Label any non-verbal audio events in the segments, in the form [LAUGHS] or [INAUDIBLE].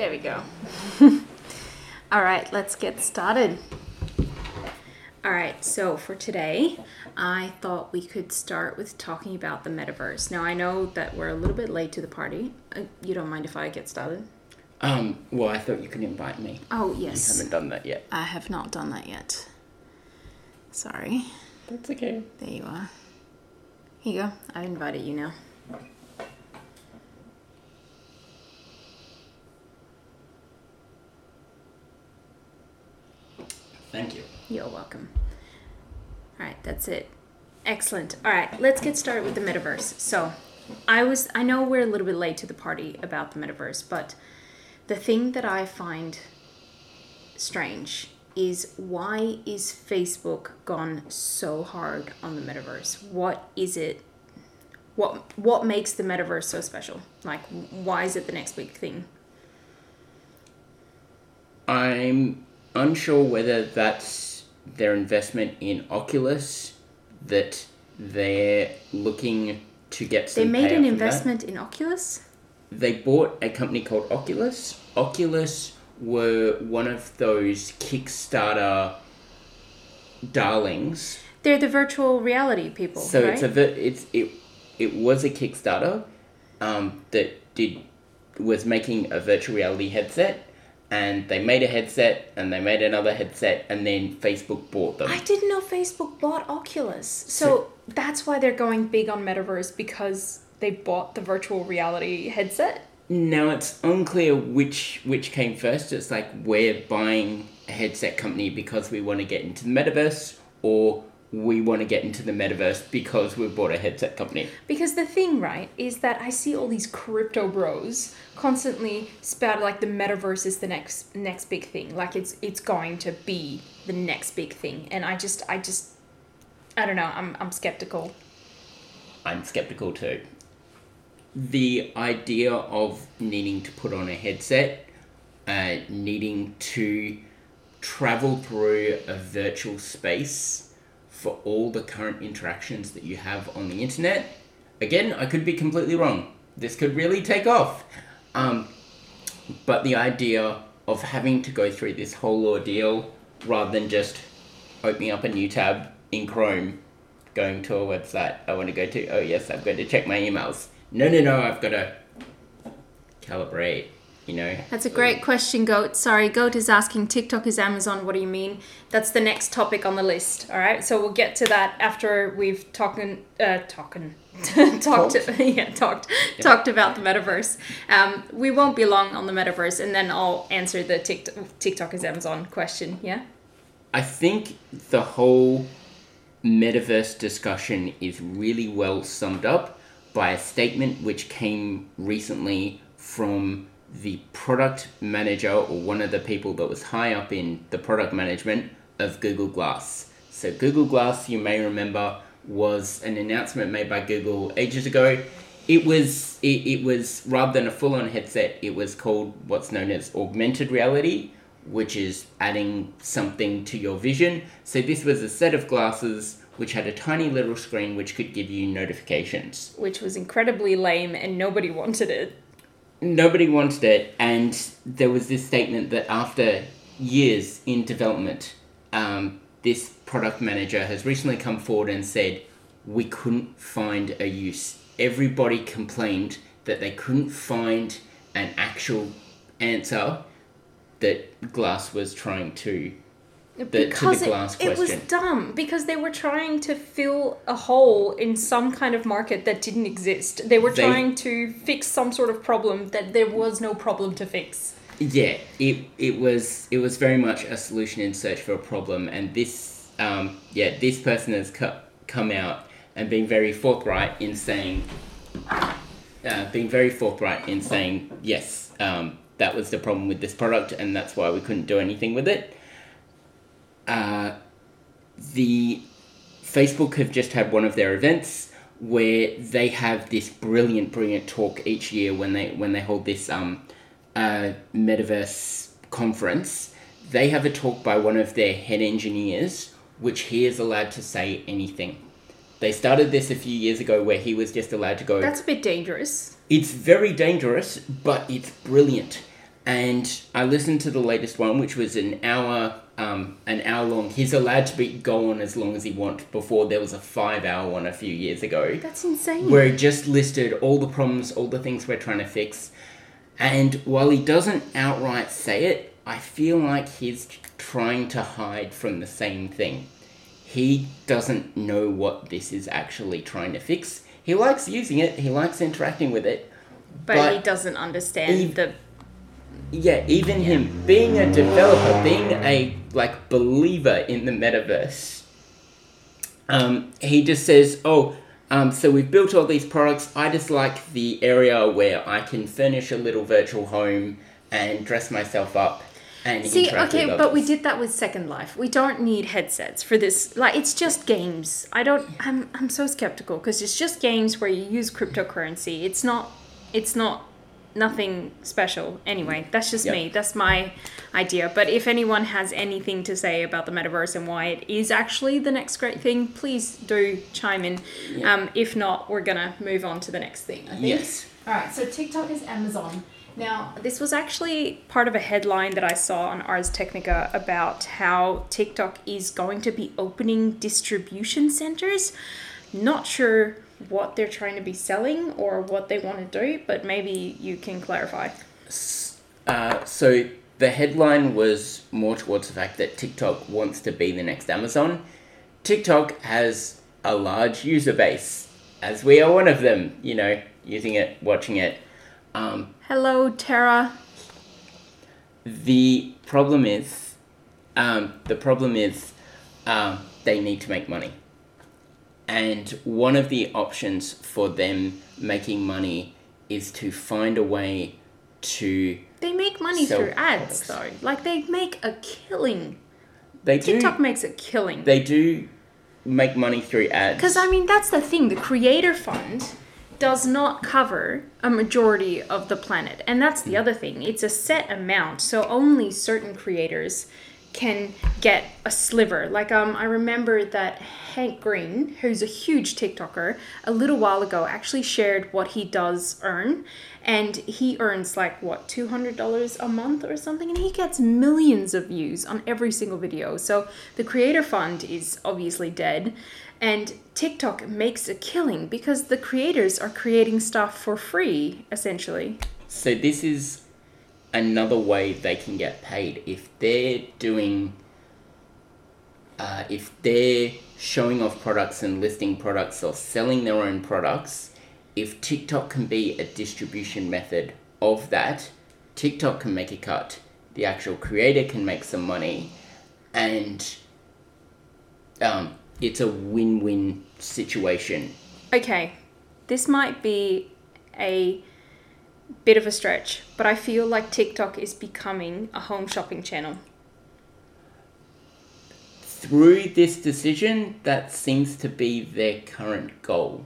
wasn't loud enough. There we go. [LAUGHS] All right, let's get started. All right, so for today, I thought we could start with talking about the metaverse. Now, I know that we're a little bit late to the party. Uh, you don't mind if I get started? Um, well, I thought you could invite me. Oh, You yes. haven't done that yet. I have not done that yet. Sorry. That's okay. There you are. Here you go. I invited you now. Thank you. You're welcome. All right, that's it. Excellent. All right, let's get started with the metaverse. So, I was I know we're a little bit late to the party about the metaverse, but the thing that I find strange is why is Facebook gone so hard on the metaverse? What is it? What what makes the metaverse so special? Like why is it the next big thing? I'm unsure whether that's their investment in Oculus that they're looking to get started. They made an investment in Oculus? They bought a company called Oculus. Oculus were one of those Kickstarter darlings They're the virtual reality people, So right? it's a it's it it was a Kickstarter um, that did was making a virtual reality headset, and they made a headset, and they made another headset, and then Facebook bought them. I didn't know Facebook bought Oculus. So, So- that's why they're going big on metaverse because they bought the virtual reality headset. Now it's unclear which which came first. It's like we're buying a headset company because we want to get into the metaverse, or we want to get into the metaverse because we've bought a headset company. Because the thing, right, is that I see all these crypto bros constantly spout like the metaverse is the next next big thing. Like it's it's going to be the next big thing. And I just I just I don't know, I'm I'm skeptical. I'm skeptical too. The idea of needing to put on a headset, uh, needing to travel through a virtual space for all the current interactions that you have on the internet. Again, I could be completely wrong. This could really take off. Um, but the idea of having to go through this whole ordeal rather than just opening up a new tab in Chrome, going to a website I want to go to, oh yes, I've got to check my emails. No, no, no, I've got to calibrate, you know. That's a great question, Goat. Sorry, Goat is asking TikTok is Amazon. What do you mean? That's the next topic on the list. All right, so we'll get to that after we've talking, uh, talking, [LAUGHS] [LAUGHS] talked, yeah, talked, talked about the metaverse. Um, we won't be long on the metaverse, and then I'll answer the TikTok, TikTok is Amazon question. Yeah. I think the whole metaverse discussion is really well summed up by a statement which came recently from the product manager or one of the people that was high up in the product management of Google Glass. So, Google Glass, you may remember, was an announcement made by Google ages ago. It was it, it was rather than a full on headset, it was called what's known as augmented reality, which is adding something to your vision. So this was a set of glasses which had a tiny little screen which could give you notifications. Which was incredibly lame, and nobody wanted it. Nobody wanted it, and there was this statement that after years in development, um, this product manager has recently come forward and said, We couldn't find a use. Everybody complained that they couldn't find an actual answer that Glass was trying to to the because it, it was dumb because they were trying to fill a hole in some kind of market that didn't exist. They were They- trying to fix some sort of problem that there was no problem to fix. Yeah, it it was it was very much a solution in search for a problem, and this um, yeah this person has co- come out and been very forthright in saying, uh, being very forthright in saying yes, um, that was the problem with this product, and that's why we couldn't do anything with it. Uh, the Facebook have just had one of their events where they have this brilliant, brilliant talk each year when they when they hold this um, uh, metaverse conference. They have a talk by one of their head engineers, which he is allowed to say anything. They started this a few years ago where he was just allowed to go. That's a bit dangerous. It's very dangerous, but it's brilliant. And I listened to the latest one, which was an hour, um, an hour long. He's allowed to be go on as long as he wants. Before there was a five hour one a few years ago, That's insane. where he just listed all the problems, all the things we're trying to fix. And while he doesn't outright say it, I feel like he's trying to hide from the same thing. He doesn't know what this is actually trying to fix. He likes using it, he likes interacting with it. but, but- he doesn't understand Eve- the. Yeah, even him being a developer, being a like believer in the metaverse, um, he just says, "Oh, um, so we've built all these products. I just like the area where I can furnish a little virtual home and dress myself up and See, okay, but we did that with Second Life. We don't need headsets for this. Like, it's just games. I don't. I'm. I'm so skeptical because it's just games where you use cryptocurrency. It's not. It's not. Nothing special. Anyway, that's just Yep. me. That's my idea. But if anyone has anything to say about the metaverse and why it is actually the next great thing, please do chime in. Yeah. Um, if not, we're gonna move on to the next thing. I think. Yes. All right, so TikTok is Amazon. Now, this was actually part of a headline that I saw on Ars Technica about how TikTok is going to be opening distribution centers. Not sure what they're trying to be selling or what they want to do, but maybe you can clarify. Uh, so the headline was more towards the fact that TikTok wants to be the next Amazon. TikTok has a large user base, as we are one of them. You know, using it, watching it. Um, Hello, Tara. the problem is, um, the problem is, um, they need to make money, and one of the options for them making money is to find a way to. They make money Sell through ads, products. though. Like, they make a killing. They do. TikTok makes a killing. they do make money through ads. Because I mean, that's the thing. The Creator Fund does not cover a majority of the planet, and that's the hmm. other thing. It's a set amount, so only certain creators can get a sliver. Like um, I remember that Hank Green, who's a huge TikToker, a little while ago actually shared what he does earn, and he earns like what two hundred dollars a month or something, and he gets millions of views on every single video. So the Creator Fund is obviously dead. And TikTok makes a killing because the creators are creating stuff for free, essentially. So this is another way they can get paid if they're doing. Uh, if they're showing off products and listing products or selling their own products, if TikTok can be a distribution method of that, TikTok can make a cut. The actual creator can make some money, and um, it's a win-win situation. Okay, this might be a bit of a stretch, but I feel like TikTok is becoming a home shopping channel. Through this decision, that seems to be their current goal.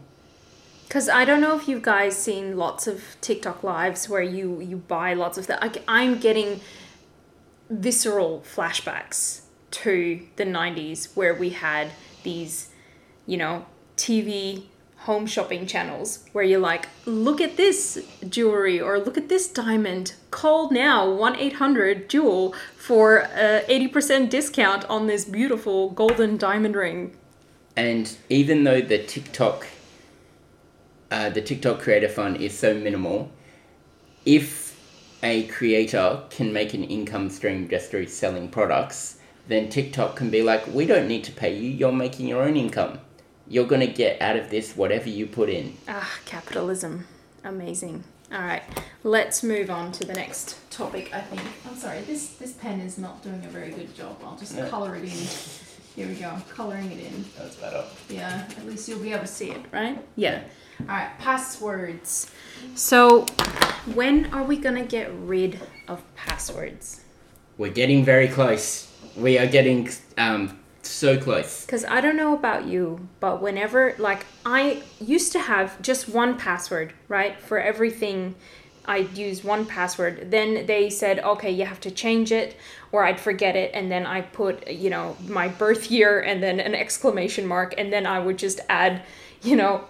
Because I don't know if you guys seen lots of TikTok lives where you you buy lots of that. I'm getting visceral flashbacks to the 90s where we had these, you know, TV home shopping channels where you're like, look at this jewelry or look at this diamond. Call now 1 800 Jewel for a 80% discount on this beautiful golden diamond ring. And even though the TikTok, uh, the TikTok Creator Fund is so minimal, if a creator can make an income stream just through selling products, then TikTok can be like, we don't need to pay you. You're making your own income. You're gonna get out of this whatever you put in. Ah, capitalism. Amazing. All right, let's move on to the next topic, I think. I'm sorry, this, this pen is not doing a very good job. I'll just color it in. Here we go, coloring it in. That's better. Yeah, at least you'll be able to see it, right? Yeah. All right, passwords. So, when are we gonna get rid of passwords? We're getting very close. We are getting um, so close. Because I don't know about you, but whenever, like, I used to have just one password, right, for everything I'd use one password. Then they said, okay, you have to change it, or I'd forget it, and then I put, you know, my birth year and then an exclamation mark, and then I would just add, you know,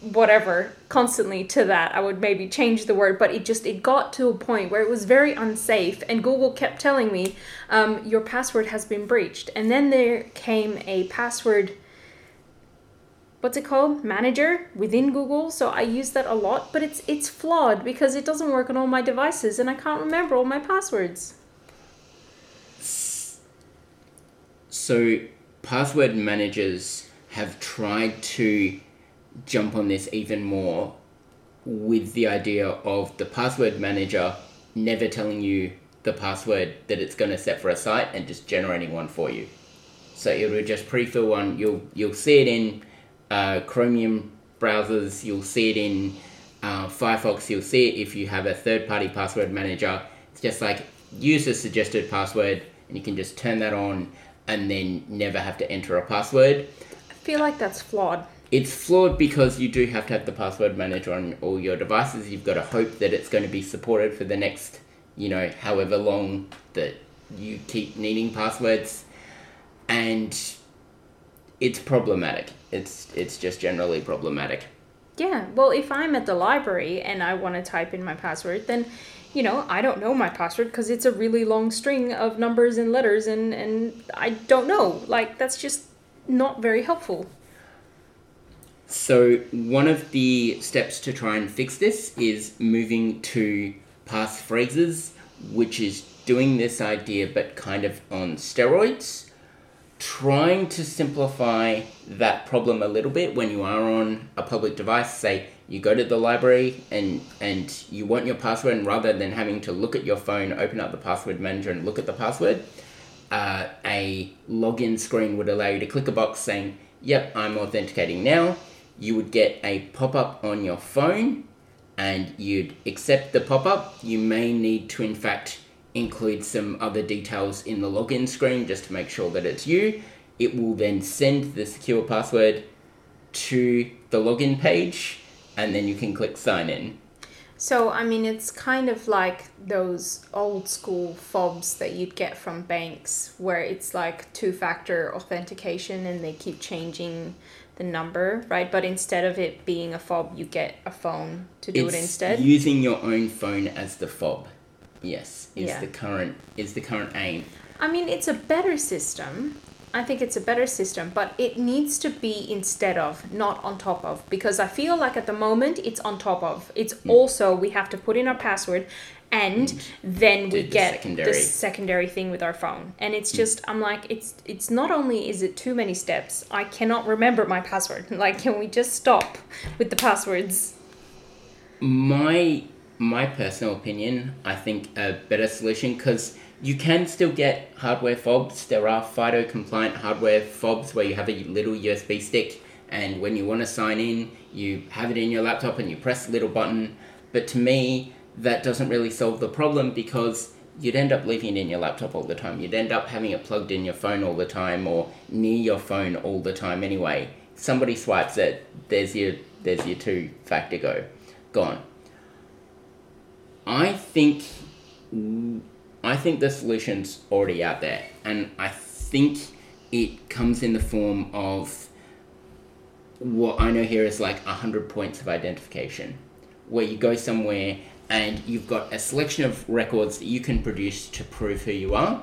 whatever constantly to that i would maybe change the word but it just it got to a point where it was very unsafe and google kept telling me um, your password has been breached. And then there came a password what's it called? Manager within google. So i use that a lot but it's it's flawed because it doesn't work on all my devices and i can't remember all my passwords. So password managers have tried to jump on this even more with the idea of the password manager never telling you the password that it's going to set for a site and just generating one for you. So it will just pre-fill one. You'll you'll see it in uh, Chromium browsers. You'll see it in uh, Firefox. You'll see it if you have a third-party password manager. It's just like use a suggested password, and you can just turn that on, and then never have to enter a password. I feel like that's flawed it's flawed because you do have to have the password manager on all your devices. You've got to hope that it's going to be supported for the next, you know, however long that you keep needing passwords, and it's problematic. It's it's just generally problematic. Yeah, well, if I'm at the library and I want to type in my password, then you know, I don't know my password because it's a really long string of numbers and letters and and I don't know. Like that's just not very helpful. So, one of the steps to try and fix this is moving to pass phrases, which is doing this idea but kind of on steroids. Trying to simplify that problem a little bit when you are on a public device, say you go to the library and and you want your password, and rather than having to look at your phone, open up the password manager and look at the password, uh, a login screen would allow you to click a box saying, "Yep, I'm authenticating now." You would get a pop up on your phone and you'd accept the pop up. You may need to, in fact, include some other details in the login screen just to make sure that it's you. It will then send the secure password to the login page and then you can click sign in. So, I mean, it's kind of like those old school fobs that you'd get from banks where it's like two factor authentication and they keep changing the number, right? But instead of it being a fob, you get a phone to do it's it instead. Using your own phone as the fob, yes, is Yeah. the current is the current aim. I mean, it's a better system. I think it's a better system, but it needs to be instead of, not on top of, because I feel like at the moment it's on top of. It's Hmm. also we have to put in our password and then we the get secondary. the secondary thing with our phone. And it's hmm. just I'm like it's it's not only is it too many steps, I cannot remember my password. [LAUGHS] Like can we just stop with the passwords? My my personal opinion, I think a better solution because you can still get hardware fobs. There are FIDO compliant hardware fobs where you have a little USB stick, and when you want to sign in, you have it in your laptop and you press the little button. But to me, that doesn't really solve the problem because you'd end up leaving it in your laptop all the time. You'd end up having it plugged in your phone all the time or near your phone all the time anyway. Somebody swipes it, there's your there's your two factor go gone. I think I think the solution's already out there, and I think it comes in the form of what I know here is like hundred points of identification, where you go somewhere and you've got a selection of records that you can produce to prove who you are,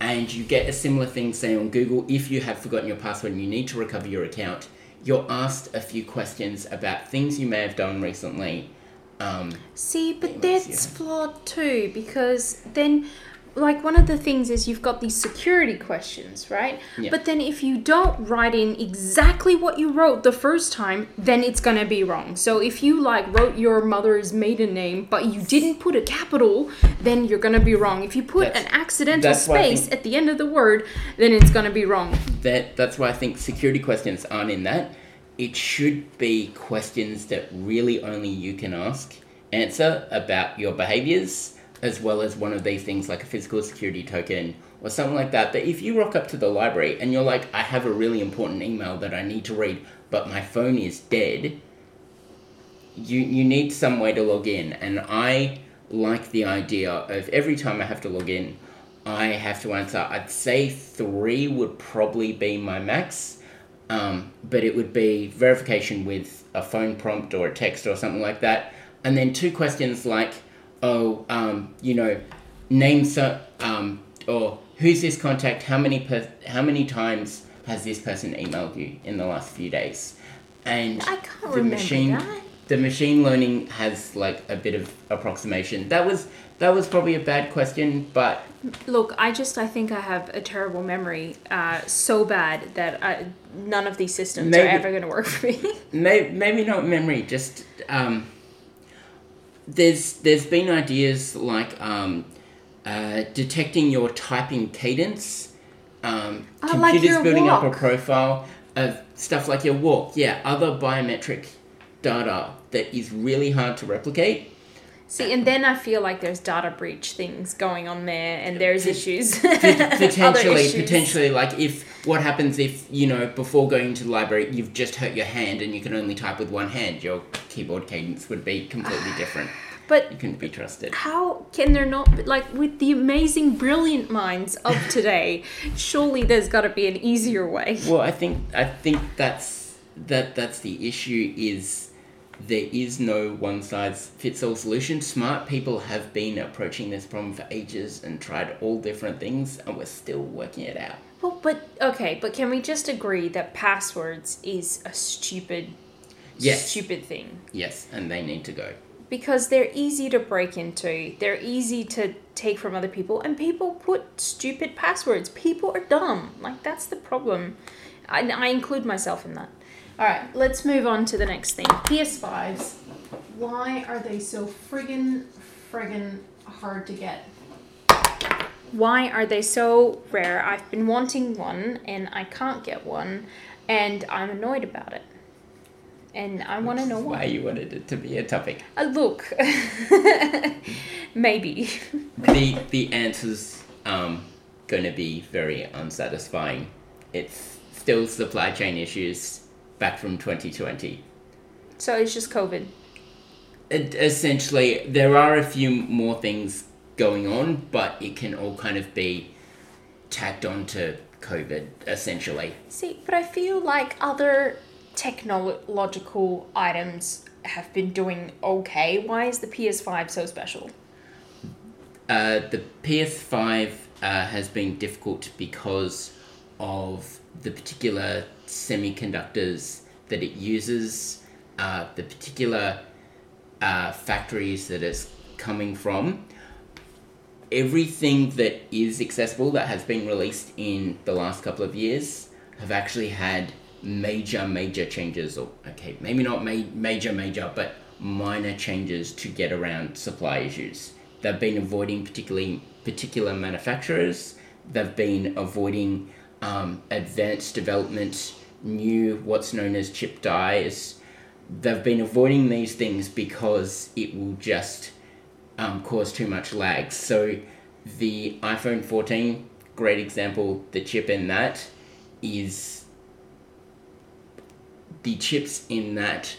and you get a similar thing, say on Google, if you have forgotten your password and you need to recover your account, you're asked a few questions about things you may have done recently. Um, See, but that's flawed too because then like one of the things is you've got these security questions, right? Yeah. But then if you don't write in exactly what you wrote the first time, then it's going to be wrong. So if you like wrote your mother's maiden name but you didn't put a capital, then you're going to be wrong. If you put That's- an accidental that's why I space think- at the end of the word, then it's going to be wrong. that that's why I think security questions aren't in that. It should be questions that really only you can ask, answer about your behaviors, as well as one of these things like a physical security token or something like that. That if you rock up to the library and you're like, I have a really important email that I need to read, but my phone is dead, you you need some way to log in, and I like the idea of every time I have to log in, I have to answer. I'd say three would probably be my max, um, but it would be verification with a phone prompt or a text or something like that, and then two questions like, oh, um, you know, name so um, or who's this contact? How many per- how many times has this person emailed you in the last few days? And I can't the machine that. the machine learning has like a bit of approximation. That was that was probably a bad question, but Look, I just I think I have a terrible memory, uh, so bad that I, none of these systems Maybe- are ever going to work for me. [LAUGHS] may, maybe not memory. Just um, there's there's been ideas like um, uh, detecting your typing cadence. Um, Oh, like computers your building up a profile of stuff like your walk. Yeah, other biometric data that is really hard to replicate. See, and then I feel like there's data breach things going on there, and there's issues. [LAUGHS] Pot- potentially issues. potentially like if what happens if you know before going to the library you've just hurt your hand and you can only type with one hand your keyboard cadence would be completely [SIGHS] different But you couldn't be trusted how can there not like with the amazing, brilliant minds of [LAUGHS] today? surely there's got to be an easier way. well i think i think that's that that's the issue is there is no one size fits all solution smart people have been approaching this problem for ages and tried all different things and we're still working it out Well, but okay, but can we just agree that passwords is a stupid, Yes. stupid thing? yes and they need to go because they're easy to break into. They're easy to take from other people, and people put stupid passwords. People are dumb. Like that's the problem. I, I include myself in that. All right, let's move on to the next thing. PS5s. Why are they so friggin' friggin' hard to get? Why are they so rare? I've been wanting one and I can't get one, and I'm annoyed about it. And I want to know why. why you wanted it to be a topic Uh, look, [LAUGHS] maybe. the the answer's um, going to be very unsatisfying. It's still supply chain issues back from 2020. So it's just COVID. It, essentially, there are a few more things going on, but it can all kind of be tacked on to COVID, essentially. See, but I feel like other technological items have been doing okay. Why is the PS5 so special? Uh, the PS5 uh, has been difficult because of the particular semiconductors that it uses, uh, the particular uh, factories that it's coming from. Everything that is accessible that has been released in the last couple of years have actually had major, major changes, or okay, maybe not ma- major, major, but minor changes to get around supply issues. They've been avoiding particularly particular manufacturers. They've been avoiding um, advanced development, new what's known as chip dies. They've been avoiding these things because it will just um, cause too much lag. So the iPhone 14, great example, the chip in that is the chips in that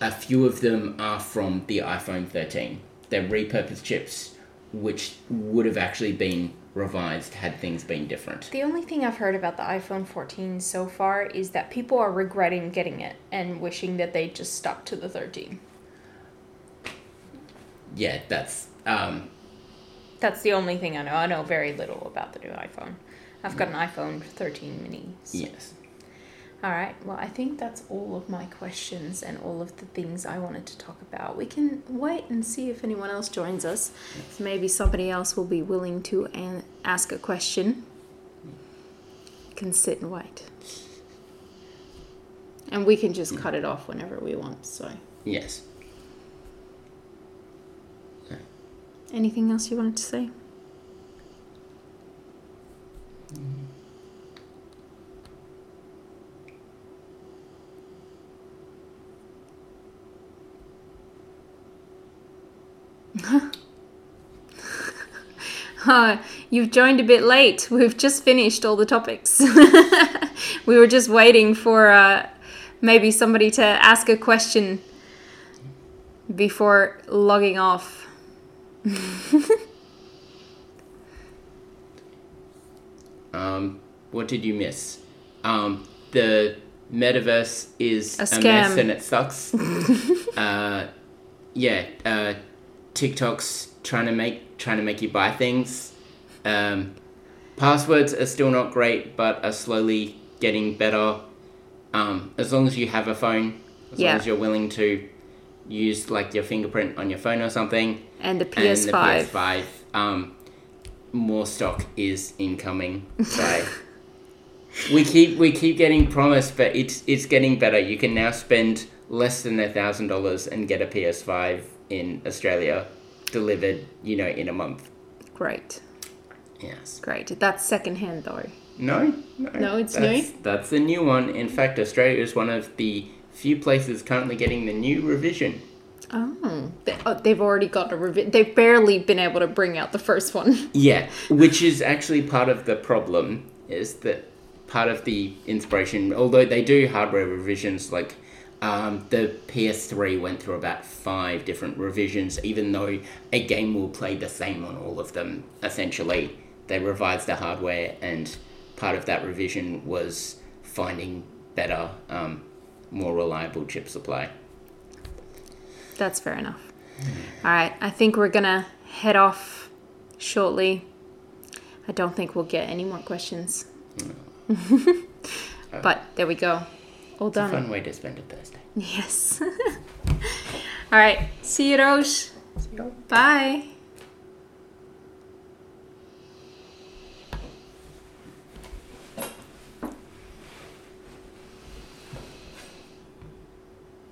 a few of them are from the iPhone 13. They're repurposed chips which would have actually been revised had things been different. The only thing I've heard about the iPhone 14 so far is that people are regretting getting it and wishing that they just stuck to the 13. Yeah, that's um, That's the only thing I know. I know very little about the new iPhone. I've got an iPhone 13 mini. so- yes. All right. Well, I think that's all of my questions and all of the things I wanted to talk about. We can wait and see if anyone else joins us. Maybe somebody else will be willing to an- ask a question. Can sit and wait. And we can just cut it off whenever we want. So, Yes. anything else you wanted to say? Mm-hmm. Uh, [LAUGHS] you've joined a bit late. We've just finished all the topics. [LAUGHS] we were just waiting for uh, maybe somebody to ask a question. before logging off. [LAUGHS] Um, what did you miss? Um, the metaverse is A a, mess and it sucks. uh, yeah, uh, TikTok's trying to make trying to make you buy things. Um, passwords are still not great, but are slowly getting better. Um, as long as you have a phone, as Yeah. long as you're willing to use like your fingerprint on your phone or something, And the PS5. the PS5. Um, more stock is incoming. So [LAUGHS] we keep we keep getting promised, but it's it's getting better. You can now spend less than a thousand dollars and get a PS5 in Australia delivered. You know, in a month. Great. Yes. Great. That's secondhand though. No. No. No, it's that's, That's the new one. In fact, Australia is one of the few places currently getting the new revision. Oh, they, oh they've already got a revi- They've barely been able to bring out the first one. [LAUGHS] Yeah, which is actually part of the problem is that part of the inspiration, although they do hardware revisions, like um, the PS3 went through about five different revisions, even though a game will play the same on all of them. Essentially, they revised the hardware, and part of that revision was finding better, um, more reliable chip supply. That's fair enough. All right, I think we're gonna head off shortly. I don't think we'll get any more questions. [LAUGHS] but there we go. All It's a fun way to spend a Thursday. Yes. [LAUGHS] All right. See you, Roche. Bye.